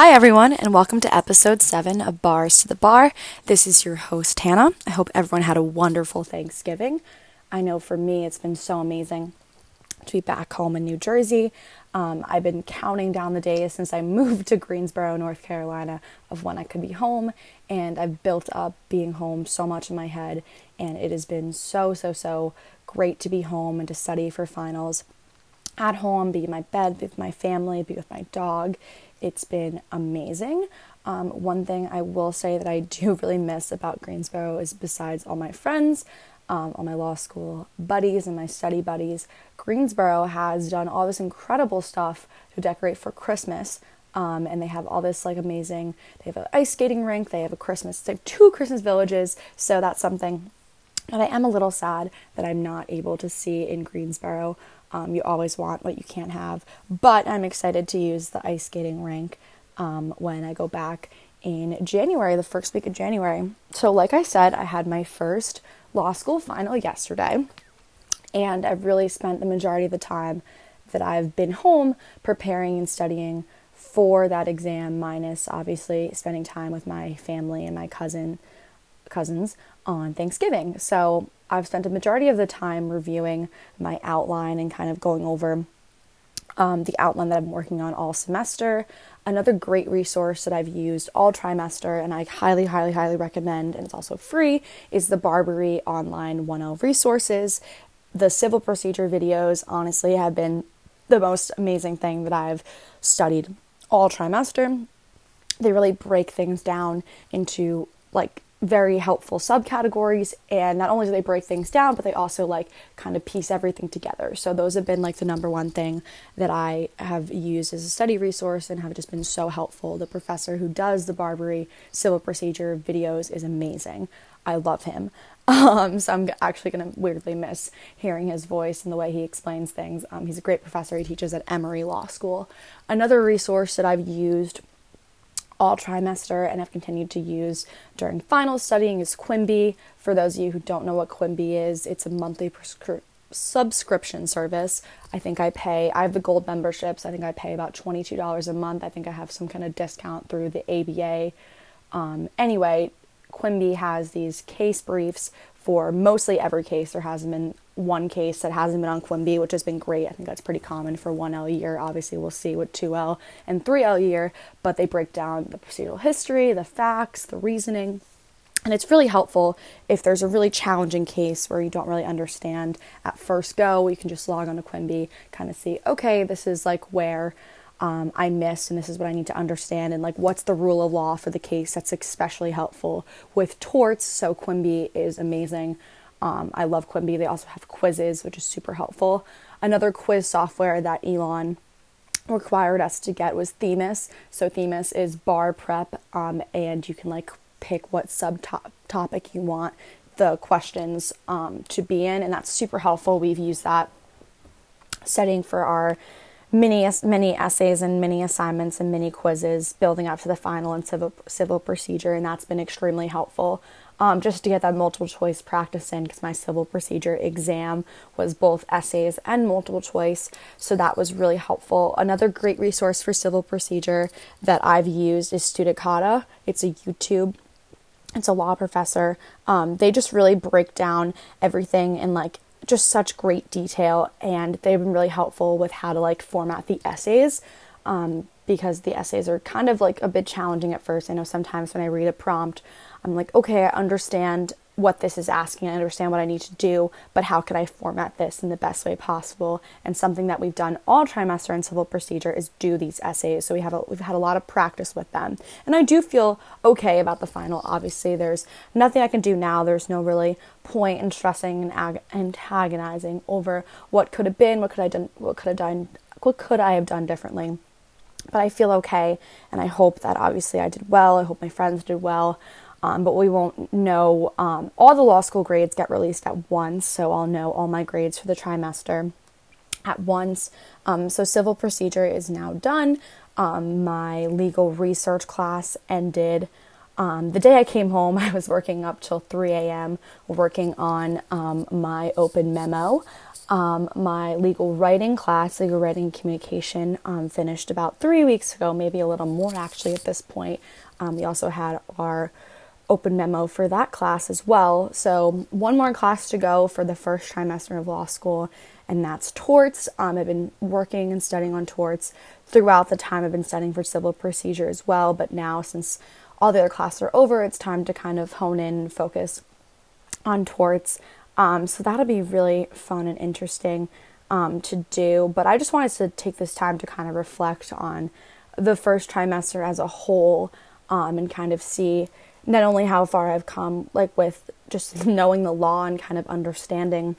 Hi, everyone, and welcome to episode seven of Bars to the Bar. This is your host, Hannah. I hope everyone had a wonderful Thanksgiving. I know for me, it's been so amazing to be back home in New Jersey. Um, I've been counting down the days since I moved to Greensboro, North Carolina, of when I could be home, and I've built up being home so much in my head, and it has been so, so, so great to be home and to study for finals at home, be in my bed, be with my family, be with my dog. It's been amazing. Um, one thing I will say that I do really miss about Greensboro is besides all my friends, um, all my law school buddies, and my study buddies, Greensboro has done all this incredible stuff to decorate for Christmas. Um, and they have all this like amazing. They have an ice skating rink. They have a Christmas. They have two Christmas villages. So that's something that I am a little sad that I'm not able to see in Greensboro. Um, you always want what you can't have. But I'm excited to use the ice skating rink um, when I go back in January, the first week of January. So, like I said, I had my first law school final yesterday, and I've really spent the majority of the time that I've been home preparing and studying for that exam, minus obviously spending time with my family and my cousin cousins on Thanksgiving. So I've spent a majority of the time reviewing my outline and kind of going over um, the outline that I'm working on all semester. Another great resource that I've used all trimester and I highly, highly, highly recommend, and it's also free, is the BARBRI Online 1.0 resources. The civil procedure videos, honestly, have been the most amazing thing that I've studied all trimester. They really break things down into like very helpful subcategories and not only do they break things down but they also like kind of piece everything together. So those have been like the number one thing that i have used as a study resource and have just been so helpful. The professor who does the BARBRI civil procedure videos is amazing. I love him. Um, so i'm actually going to weirdly miss hearing his voice and the way he explains things. Um, he's a great professor. He teaches at emory law school. Another resource that i've used all trimester and have continued to use during final studying is Quimbee. For those of you who don't know what Quimbee is, it's a monthly prescri- subscription service. I think I pay, I have the gold memberships. I think I pay about $22 a month. I think I have some kind of discount through the ABA. Um, anyway, Quimbee has these case briefs for mostly every case. There hasn't been one case that hasn't been on Quimbee, which has been great. I think that's pretty common for 1L year. Obviously, we'll see with 2L and 3L year, but they break down the procedural history, the facts, the reasoning. And it's really helpful if there's a really challenging case where you don't really understand at first go. You can just log on to Quimbee, kind of see, okay, this is like where um, I missed, and this is what I need to understand, and like what's the rule of law for the case. That's especially helpful with torts. So Quimbee is amazing um, I love Quimbee. They also have quizzes, which is super helpful. Another quiz software that Elon required us to get was Themis. So Themis is bar prep, um, and you can like pick what subtopic you want the questions um, to be in, and that's super helpful. We've used that studying for our mini mini essays and mini assignments and mini quizzes building up to the final and civil civil procedure, and that's been extremely helpful um, just to get that multiple choice practice in because my civil procedure exam was both essays and multiple choice. So that was really helpful. Another great resource for civil procedure that I've used is Studicata. It's a YouTube it's a law professor. Um, they just really break down everything in like just such great detail, and they've been really helpful with how to like format the essays. Um, because the essays are kind of like a bit challenging at first. I know sometimes when I read a prompt, I'm like, okay, I understand what this is asking, I understand what I need to do, but how can I format this in the best way possible? And something that we've done all trimester in civil procedure is do these essays. So we have a, we've had a lot of practice with them, and I do feel okay about the final. Obviously, there's nothing I can do now. There's no really point in stressing and ag- antagonizing over what could have been, what could I done, what could have done, what could I have done differently but I feel okay, and I hope that obviously I did well. I hope my friends did well. Um, but we won't know. Um, all the law school grades get released at once, so I'll know all my grades for the trimester at once. Um, so civil procedure is now done. Um, my legal research class ended. Um, the day I came home, I was working up till 3 a.m. working on um, my open memo. Um, my legal writing class, legal writing and communication, um, finished about three weeks ago, maybe a little more actually at this point. Um, we also had our open memo for that class as well. So, one more class to go for the first trimester of law school, and that's torts. Um, I've been working and studying on torts throughout the time I've been studying for civil procedure as well, but now since all the other classes are over, it's time to kind of hone in and focus on torts. Um, so, that'll be really fun and interesting um, to do. But I just wanted to take this time to kind of reflect on the first trimester as a whole um, and kind of see not only how far I've come, like with just knowing the law and kind of understanding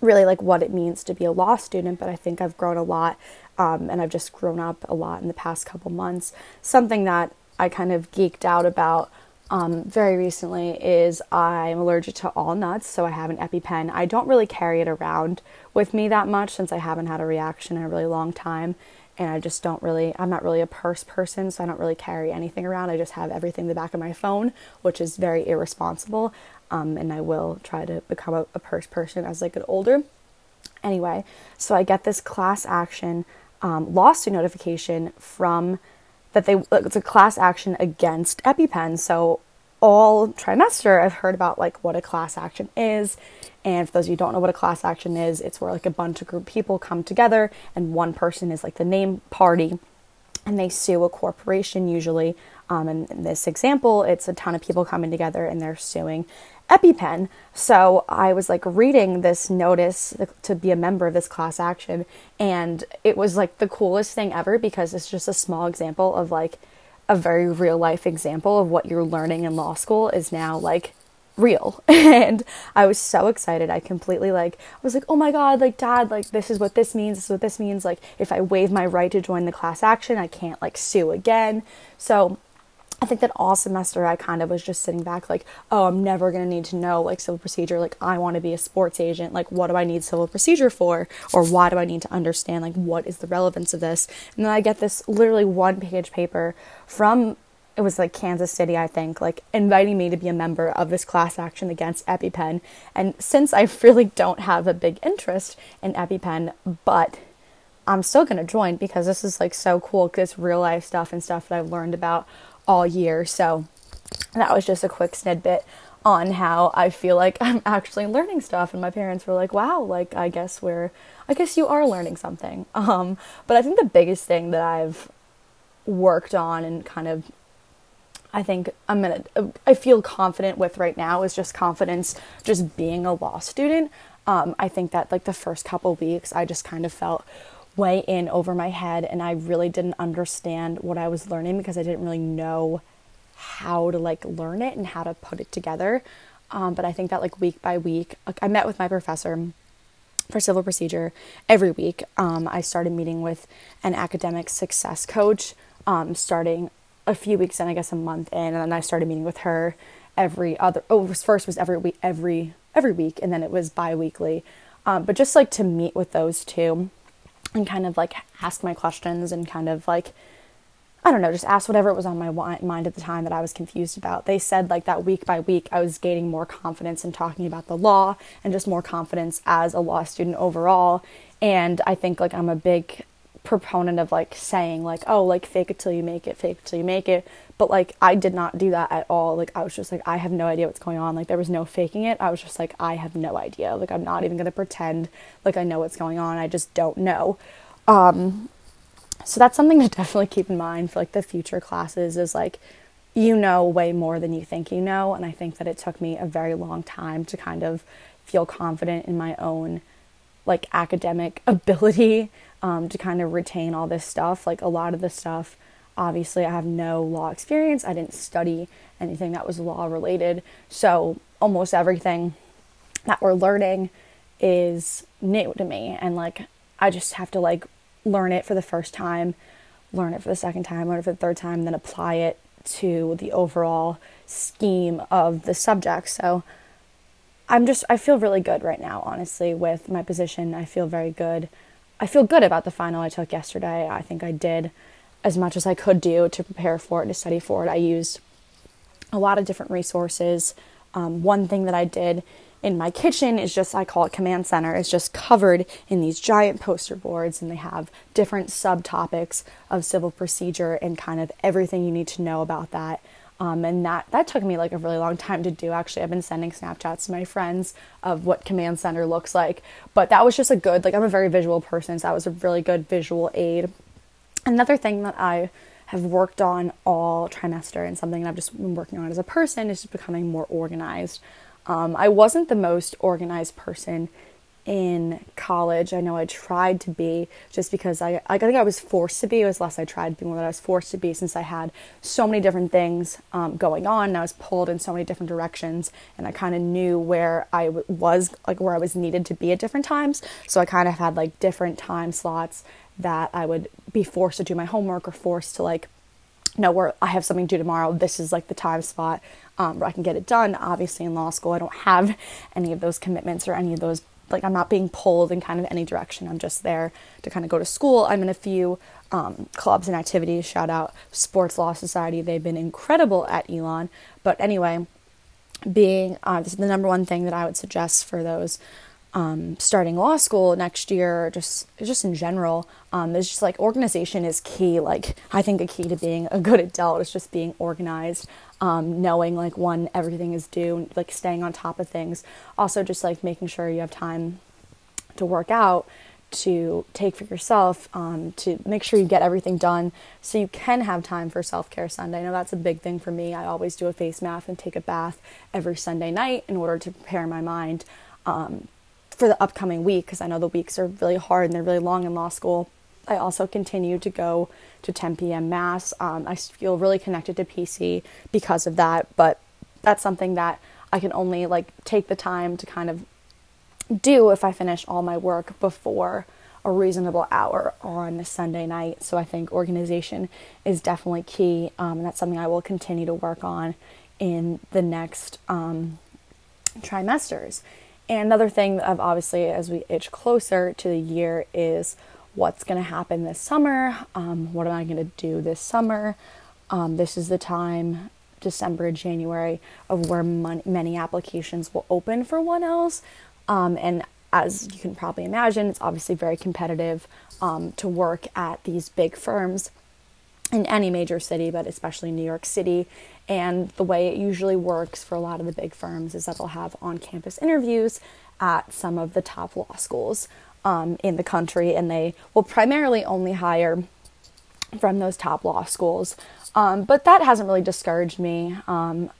really like what it means to be a law student, but I think I've grown a lot um, and I've just grown up a lot in the past couple months. Something that I kind of geeked out about um, very recently is I'm allergic to all nuts, so I have an EpiPen. I don't really carry it around with me that much since I haven't had a reaction in a really long time and I just don't really, I'm not really a purse person, so I don't really carry anything around. I just have everything in the back of my phone, which is very irresponsible. Um, and I will try to become a, a purse person as I get older. Anyway, so I get this class action um, lawsuit notification from that they it's a class action against EpiPen. So all trimester I've heard about like what a class action is. And for those of you who don't know what a class action is, it's where like a bunch of group people come together and one person is like the name party and they sue a corporation usually. Um, and in this example, it's a ton of people coming together and they're suing EpiPen. So I was like reading this notice to be a member of this class action, and it was like the coolest thing ever because it's just a small example of like a very real life example of what you're learning in law school is now like real and i was so excited i completely like i was like oh my god like dad like this is what this means this is what this means like if i waive my right to join the class action i can't like sue again so I think that all semester I kind of was just sitting back like, oh, I'm never going to need to know like civil procedure. Like, I want to be a sports agent. Like, what do I need civil procedure for? Or why do I need to understand like what is the relevance of this? And then I get this literally one page paper from it was like Kansas City, I think, like inviting me to be a member of this class action against EpiPen. And since I really don't have a big interest in EpiPen, but I'm still going to join because this is like so cool because real life stuff and stuff that I've learned about all year. So that was just a quick snippet on how I feel like I'm actually learning stuff and my parents were like, "Wow, like I guess we're I guess you are learning something." Um but I think the biggest thing that I've worked on and kind of I think I'm gonna I feel confident with right now is just confidence just being a law student. Um, I think that like the first couple weeks I just kind of felt way in over my head and I really didn't understand what I was learning because I didn't really know how to like learn it and how to put it together. Um, but I think that like week by week, like I met with my professor for civil procedure every week. Um, I started meeting with an academic success coach um, starting a few weeks in, I guess a month in, and then I started meeting with her every other. Oh, was first was every week, every every week, and then it was biweekly. Um, but just like to meet with those two and kind of like ask my questions and kind of like I don't know, just ask whatever it was on my mind at the time that I was confused about. They said like that week by week I was gaining more confidence in talking about the law and just more confidence as a law student overall. And I think like I'm a big proponent of like saying like oh like fake it till you make it fake it till you make it. But like i did not do that at all. Like i was just like i have no idea what's going on. Like there was no faking it. I was just like i have no idea. Like i'm not even going to pretend like i know what's going on. I just don't know. Um so that's something to definitely keep in mind for like the future classes is like you know way more than you think you know. And i think that it took me a very long time to kind of feel confident in my own like academic ability um, to kind of retain all this stuff. Like a lot of the stuff, obviously, I have no law experience. I didn't study anything that was law related. So almost everything that we're learning is new to me. And like, I just have to like learn it for the first time, learn it for the second time, learn it for the third time, then apply it to the overall scheme of the subject. So I'm just, I feel really good right now, honestly, with my position. I feel very good I feel good about the final I took yesterday. I think I did as much as I could do to prepare for it, to study for it. I used a lot of different resources. Um, one thing that I did in my kitchen is just I call it command center. It's just covered in these giant poster boards and they have different subtopics of civil procedure and kind of everything you need to know about that. Um, and that that took me like a really long time to do. Actually, I've been sending Snapchats to my friends of what command center looks like. But that was just a good like I'm a very visual person, so that was a really good visual aid. Another thing that I have worked on all trimester and something that I've just been working on as a person is just becoming more organized. Um, I wasn't the most organized person in college. I know I tried to be just because I, I think I was forced to be. It was less I tried to be more than I was forced to be since I had so many different things um, going on and I was pulled in so many different directions and I kind of knew where I w- was, like where I was needed to be at different times. So I kind of had like different time slots that I would be forced to do my homework or forced to like know where I have something due tomorrow. This is like the time spot um, where I can get it done. Obviously, in law school, I don't have any of those commitments or any of those. Like, I'm not being pulled in kind of any direction. I'm just there to kind of go to school. I'm in a few um, clubs and activities. Shout out Sports Law Society. They've been incredible at Elon. But anyway, being uh, the number one thing that I would suggest for those um, starting law school next year, just just in general, um, it's just like organization is key. Like I think a key to being a good adult is just being organized, um, knowing like when everything is due, like staying on top of things. Also, just like making sure you have time to work out, to take for yourself, um, to make sure you get everything done so you can have time for self care Sunday. I know that's a big thing for me. I always do a face mask and take a bath every Sunday night in order to prepare my mind. Um, for the upcoming week because I know the weeks are really hard and they're really long in law school. I also continue to go to 10 p.m. mass. Um, I feel really connected to PC because of that, but that's something that I can only like take the time to kind of do if I finish all my work before a reasonable hour on Sunday night. So I think organization is definitely key, um, and that's something I will continue to work on in the next um, trimesters. And another thing of obviously as we itch closer to the year is what's going to happen this summer. Um, what am I going to do this summer? Um, this is the time, December, January, of where mon- many applications will open for 1Ls. Um, and as you can probably imagine, it's obviously very competitive um, to work at these big firms in any major city, but especially New York City. And the way it usually works for a lot of the big firms is that they'll have on campus interviews at some of the top law schools um, in the country, and they will primarily only hire from those top law schools. Um, but that hasn't really discouraged me, um,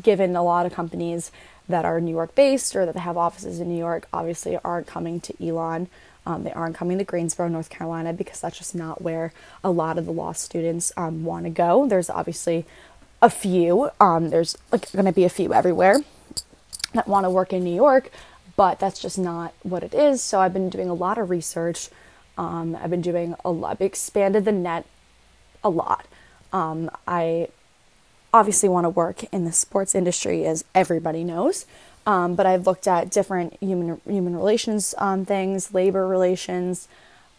given a lot of companies that are New York based or that have offices in New York obviously aren't coming to Elon. Um, they aren't coming to Greensboro, North Carolina, because that's just not where a lot of the law students um, want to go. There's obviously a few. Um, there's like, going to be a few everywhere that want to work in New York, but that's just not what it is. So I've been doing a lot of research. Um, I've been doing a lot. Expanded the net a lot. Um, I obviously want to work in the sports industry, as everybody knows. Um, but I've looked at different human human relations um, things, labor relations,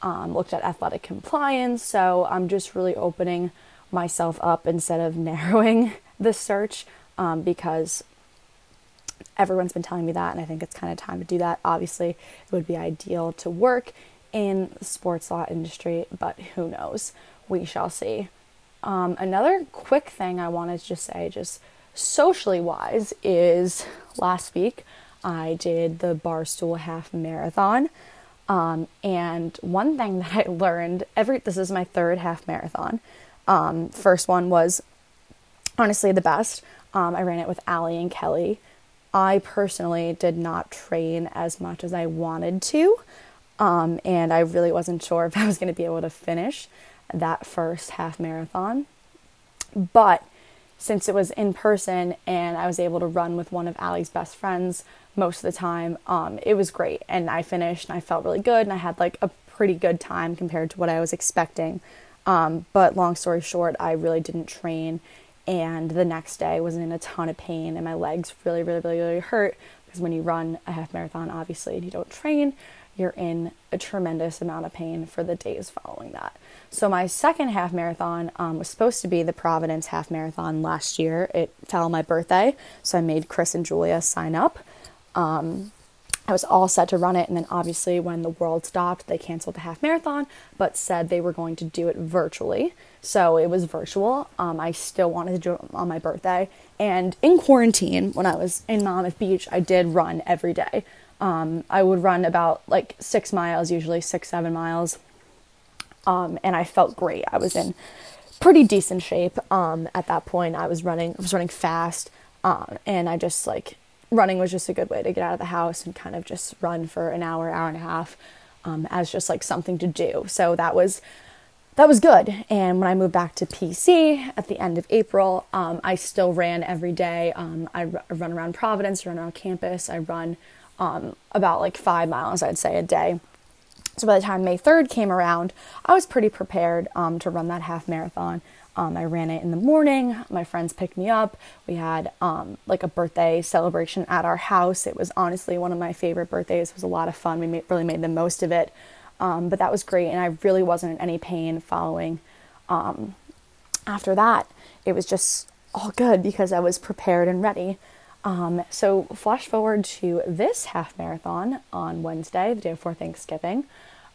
um, looked at athletic compliance. So I'm just really opening myself up instead of narrowing the search um, because everyone's been telling me that, and I think it's kind of time to do that. Obviously, it would be ideal to work in the sports law industry, but who knows? We shall see. Um, another quick thing I wanted to just say, just socially wise, is last week I did the Barstool Half Marathon. Um, and one thing that I learned every this is my third half marathon. Um, first one was honestly the best. Um, I ran it with Allie and Kelly. I personally did not train as much as I wanted to, um, and I really wasn't sure if I was going to be able to finish that first half marathon. But since it was in person and I was able to run with one of Allie's best friends most of the time, um, it was great. And I finished and I felt really good and I had like a pretty good time compared to what I was expecting. Um, but long story short, I really didn't train. And the next day was in a ton of pain and my legs really, really, really, really hurt because when you run a half marathon, obviously, and you don't train, you're in a tremendous amount of pain for the days following that. So my second half marathon um, was supposed to be the Providence half marathon last year. It fell on my birthday, so I made Chris and Julia sign up. Um, I was all set to run it, and then obviously, when the world stopped, they canceled the half marathon, but said they were going to do it virtually. So it was virtual. Um, I still wanted to do it on my birthday. And in quarantine, when I was in Monmouth Beach, I did run every day. Um, I would run about like six miles, usually six, seven miles. Um, and I felt great. I was in pretty decent shape um, at that point. I was running, I was running fast, um, and I just like running was just a good way to get out of the house and kind of just run for an hour, hour and a half um, as just like something to do. So that was that was good. And when I moved back to PC at the end of April, um, I still ran every day. Um, I, r- run around Providence, run around campus. I run um, about like five miles, I'd say, a day. So by the time May 3rd came around, I was pretty prepared um, to run that half marathon. Um, I ran it in the morning. My friends picked me up. We had um, like a birthday celebration at our house. It was honestly one of my favorite birthdays. It was a lot of fun. We made, really made the most of it. Um, but that was great, and I really wasn't in any pain following. Um, after that, it was just all good because I was prepared and ready. Um, so, flash forward to this half marathon on Wednesday, the day before Thanksgiving.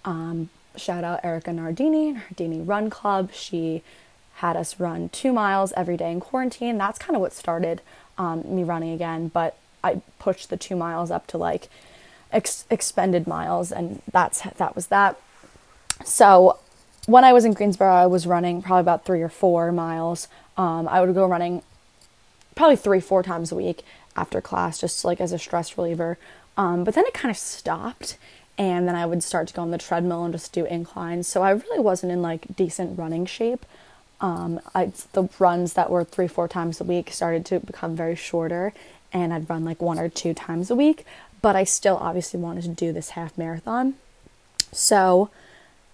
Um, shout out Erica Nardini, Nardini Run Club. She had us run two miles every day in quarantine. That's kind of what started um, me running again, but I pushed the two miles up to like ex- expended miles, and that's that was that. So when I was in Greensboro, I was running probably about three or four miles. Um, I would go running probably three, four times a week after class, just like as a stress reliever. Um, but then it kind of stopped, and then I would start to go on the treadmill and just do inclines. So I really wasn't in like decent running shape. Um, I, the runs that were three, four times a week started to become very shorter, and I'd run like one or two times a week. But I still obviously wanted to do this half marathon. So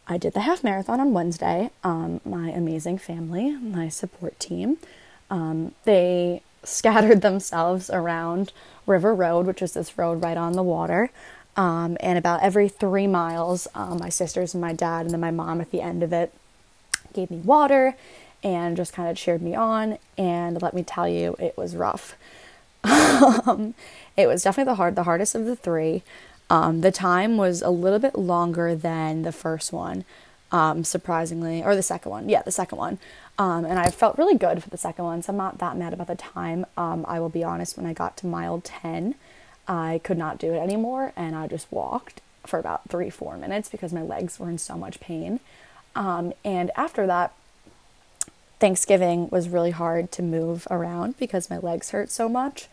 I did the half marathon on Wednesday. Um, my amazing family, my support team, um, they scattered themselves around River Road, which is this road right on the water. Um, and about every three miles, um, my sisters and my dad, and then my mom at the end of it, gave me water and just kind of cheered me on. And let me tell you, it was rough. um, it was definitely the hard, the hardest of the three. Um, the time was a little bit longer than the first one, um, surprisingly, or the second one. Yeah, the second one. Um, and I felt really good for the second one, so I'm not that mad about the time. Um, I will be honest, when I got to mile 10, I could not do it anymore, and I just walked for about three, four minutes because my legs were in so much pain. Um, and after that, Thanksgiving was really hard to move around because my legs hurt so much.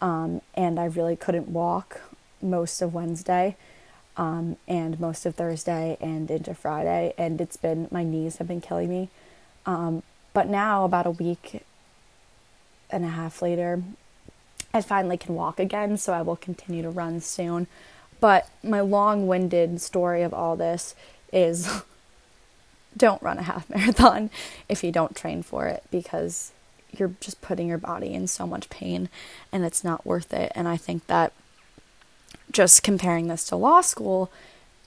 Um, and I really couldn't walk most of Wednesday um, and most of Thursday and into Friday. And it's been, my knees have been killing me. Um, but now, about a week and a half later, I finally can walk again, so I will continue to run soon. But my long winded story of all this is don't run a half marathon if you don't train for it because you're just putting your body in so much pain and it's not worth it. And I think that just comparing this to law school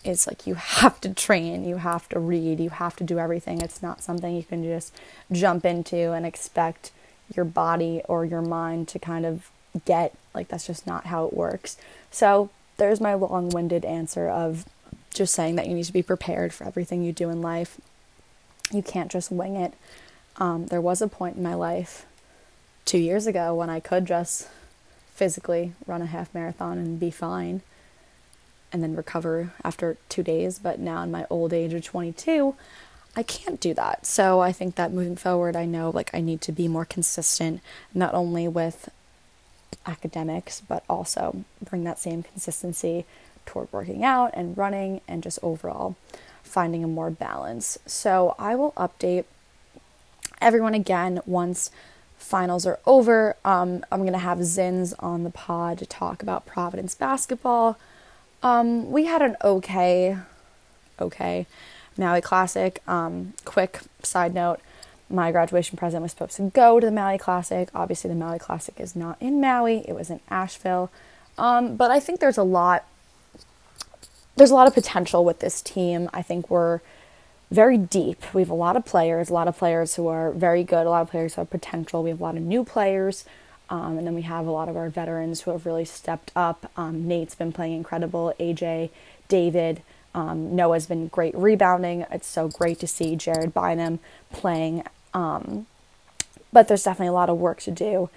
is like you have to train, you have to read, you have to do everything. It's not something you can just jump into and expect your body or your mind to kind of get. Like, that's just not how it works. So, there's my long winded answer of just saying that you need to be prepared for everything you do in life. You can't just wing it. Um, there was a point in my life two years ago when I could just physically run a half marathon and be fine and then recover after two days. But now, in my old age of 22, I can't do that. So I think that moving forward, I know like I need to be more consistent, not only with academics, but also bring that same consistency toward working out and running and just overall finding a more balance. So I will update everyone again once finals are over. Um, I'm going to have Zins on the pod to talk about Providence basketball. Um, we had an okay, okay Maui Classic. Um, quick side note my graduation present was supposed to go to the Maui Classic. Obviously, the Maui Classic is not in Maui, it was in Asheville. Um, but I think there's a lot. There's a lot of potential with this team. I think we're very deep. We have a lot of players, a lot of players who are very good, a lot of players who have potential. We have a lot of new players. Um, and then we have a lot of our veterans who have really stepped up. Um, Nate's been playing incredible. AJ, David, um, Noah's been great rebounding. It's so great to see Jared Bynum playing. Um, but there's definitely a lot of work to do.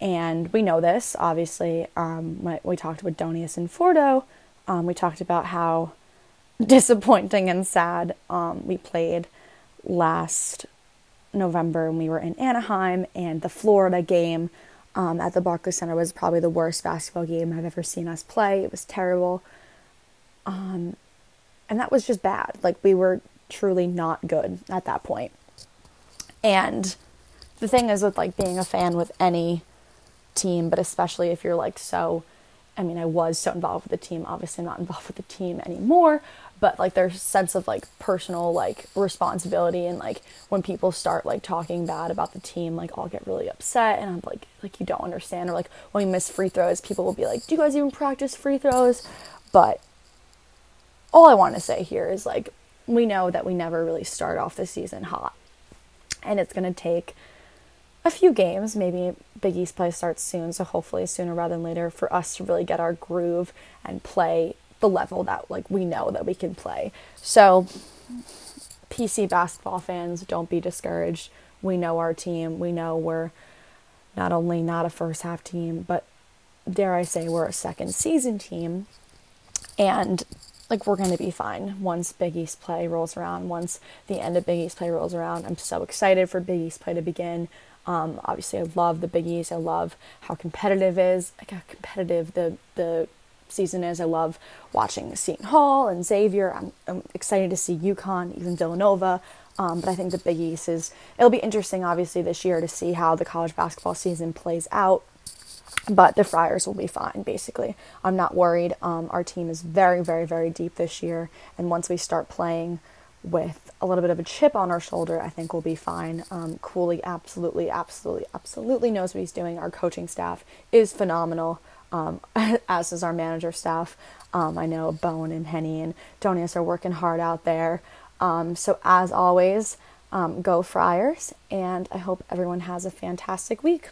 And we know this, obviously. Um, we talked with Donius and Fordo. Um, we talked about how disappointing and sad um, we played last November when we were in Anaheim, and the Florida game um, at the Barclays Center was probably the worst basketball game I've ever seen us play. It was terrible. Um, and that was just bad. Like, we were truly not good at that point. And the thing is with like being a fan with any team, but especially if you're like so I mean, I was so involved with the team, obviously I'm not involved with the team anymore, but like there's sense of like personal like responsibility and like when people start like talking bad about the team, like I'll get really upset and I'm like like you don't understand or like when we miss free throws, people will be like, "Do you guys even practice free throws?" But all I want to say here is like we know that we never really start off the season hot. And it's to take a few games. Maybe Big East play starts soon, so hopefully sooner rather than later for us to really get our groove and play the level that like we know that we can play. So PC basketball fans, don't be discouraged. We know our team. We know we're not only not a first half team, but dare I say we're a second season team. And like we're going to be fine once Big East play rolls around, once the end of Big East play rolls around. I'm so excited for Big East play to begin. Um, obviously, I love the Big East. I love how competitive is like how competitive the the season is. I love watching Seton Hall and Xavier. I'm, I'm excited to see UConn, even Villanova. Um, but I think the Big East is it'll be interesting, obviously, this year to see how the college basketball season plays out. But the Friars will be fine, basically. I'm not worried. Um, our team is very, very, very deep this year, and once we start playing with a little bit of a chip on our shoulder, I think we'll be fine. Um, Cooley absolutely, absolutely, absolutely knows what he's doing. Our coaching staff is phenomenal, um, as is our manager staff. Um, I know Bone and Henny and Donius are working hard out there. Um, so, as always, um, go Friars, and I hope everyone has a fantastic week.